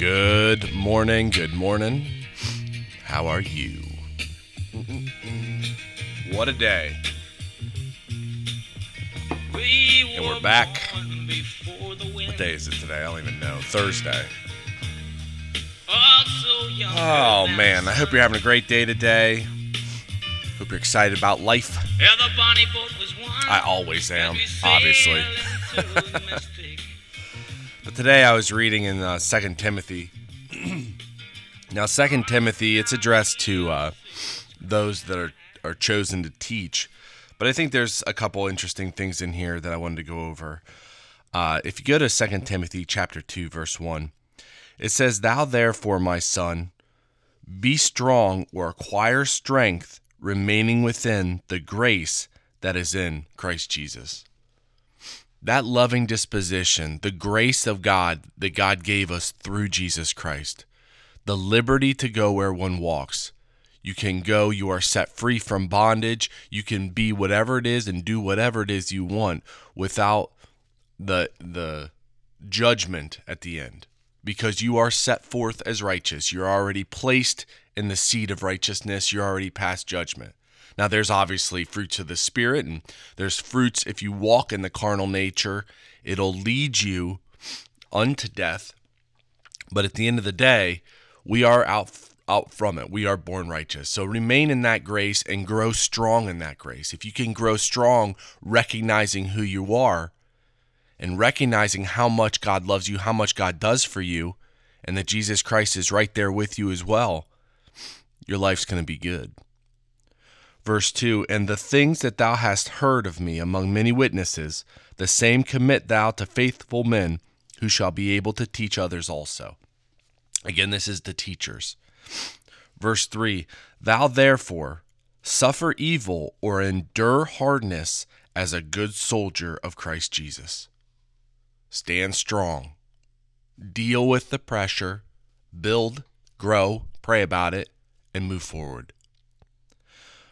Good morning, good morning. How are you? What a day. And we're back. What day is it today? I don't even know. Thursday. Oh man, I hope you're having a great day today. Hope you're excited about life. I always am, obviously. but today I was reading in uh, Second Timothy. now, Second Timothy, it's addressed to uh, those that are are chosen to teach. But I think there's a couple interesting things in here that I wanted to go over. Uh, if you go to Second Timothy chapter two, verse one, it says, "Thou therefore, my son, be strong or acquire strength, remaining within the grace that is in Christ Jesus." That loving disposition, the grace of God that God gave us through Jesus Christ, the liberty to go where one walks, you can go, you are set free from bondage. You can be whatever it is and do whatever it is you want without the the judgment at the end because you are set forth as righteous. You're already placed in the seat of righteousness. You're already past judgment. Now, there's obviously fruits of the Spirit, and there's fruits if you walk in the carnal nature, it'll lead you unto death. But at the end of the day, we are out out from it. We are born righteous. So remain in that grace and grow strong in that grace. If you can grow strong, recognizing who you are and recognizing how much God loves you, how much God does for you, and that Jesus Christ is right there with you as well, your life's going to be good. Verse 2 And the things that thou hast heard of me among many witnesses, the same commit thou to faithful men who shall be able to teach others also. Again, this is the teachers. Verse 3 Thou therefore suffer evil or endure hardness as a good soldier of Christ Jesus. Stand strong. Deal with the pressure, build, grow, pray about it, and move forward.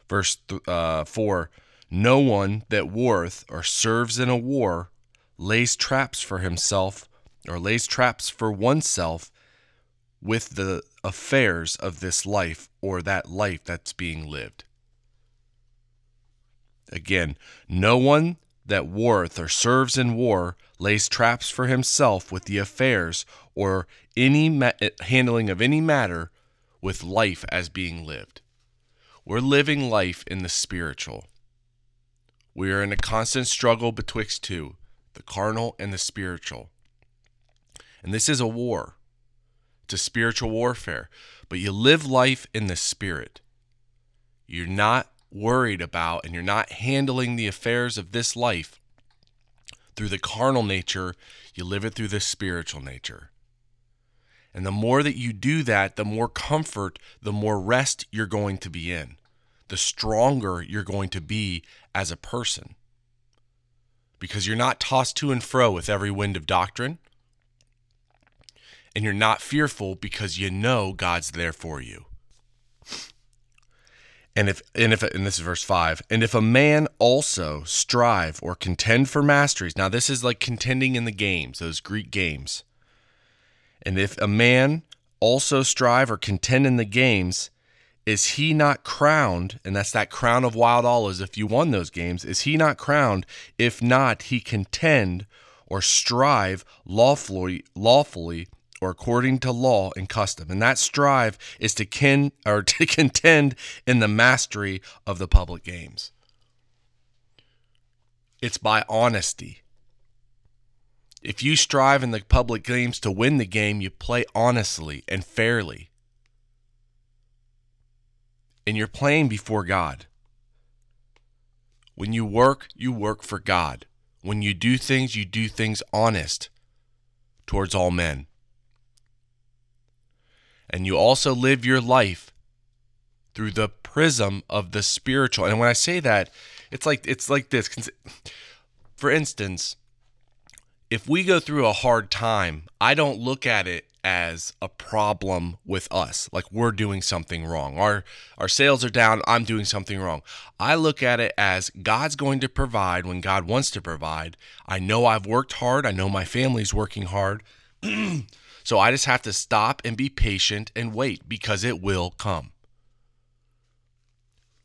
Verse th- uh, 4 No one that warreth or serves in a war lays traps for himself or lays traps for oneself with the affairs of this life or that life that's being lived. Again, no one that warreth or serves in war lays traps for himself with the affairs or any ma- handling of any matter with life as being lived. We're living life in the spiritual. We are in a constant struggle betwixt two, the carnal and the spiritual. And this is a war to spiritual warfare, but you live life in the spirit. You're not worried about and you're not handling the affairs of this life through the carnal nature, you live it through the spiritual nature. And the more that you do that, the more comfort, the more rest you're going to be in, the stronger you're going to be as a person. Because you're not tossed to and fro with every wind of doctrine and you're not fearful because you know God's there for you. And if and if and this is verse 5, and if a man also strive or contend for masteries. Now this is like contending in the games, those Greek games. And if a man also strive or contend in the games, is he not crowned? And that's that crown of wild olives if you won those games. Is he not crowned? If not, he contend or strive lawfully lawfully or according to law and custom. And that strive is to kin or to contend in the mastery of the public games. It's by honesty. If you strive in the public games to win the game, you play honestly and fairly. And you're playing before God. When you work, you work for God. When you do things, you do things honest towards all men and you also live your life through the prism of the spiritual. And when I say that, it's like it's like this. For instance, if we go through a hard time, I don't look at it as a problem with us, like we're doing something wrong. Our our sales are down, I'm doing something wrong. I look at it as God's going to provide when God wants to provide. I know I've worked hard, I know my family's working hard. So I just have to stop and be patient and wait because it will come.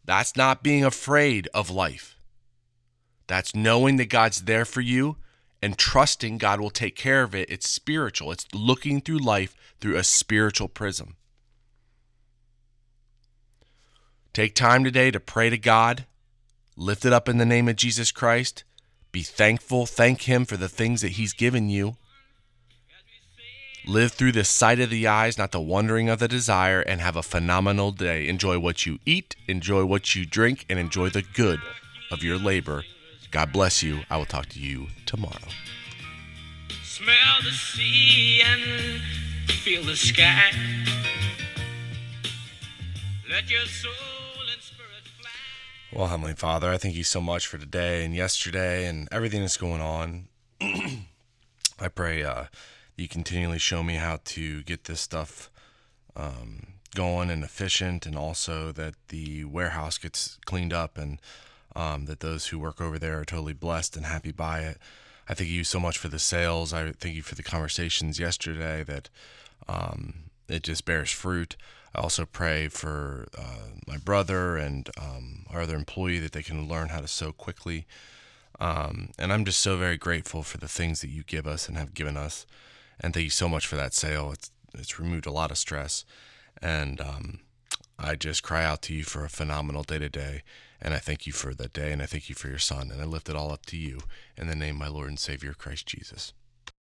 That's not being afraid of life. That's knowing that God's there for you and trusting God will take care of it. It's spiritual, it's looking through life through a spiritual prism. Take time today to pray to God, lift it up in the name of Jesus Christ, be thankful, thank Him for the things that He's given you. Live through the sight of the eyes, not the wondering of the desire, and have a phenomenal day. Enjoy what you eat, enjoy what you drink, and enjoy the good of your labor. God bless you. I will talk to you tomorrow. Smell the sea and feel the sky. Let your soul well, Heavenly Father, I thank you so much for today and yesterday and everything that's going on. I pray uh, you continually show me how to get this stuff um, going and efficient, and also that the warehouse gets cleaned up and um, that those who work over there are totally blessed and happy by it. I thank you so much for the sales. I thank you for the conversations yesterday that um, it just bears fruit. I also pray for uh, my brother and um, our other employee that they can learn how to sew quickly. Um, and I'm just so very grateful for the things that you give us and have given us. And thank you so much for that sale. It's, it's removed a lot of stress. And um, I just cry out to you for a phenomenal day to day. And I thank you for that day. And I thank you for your son. And I lift it all up to you in the name of my Lord and Savior, Christ Jesus.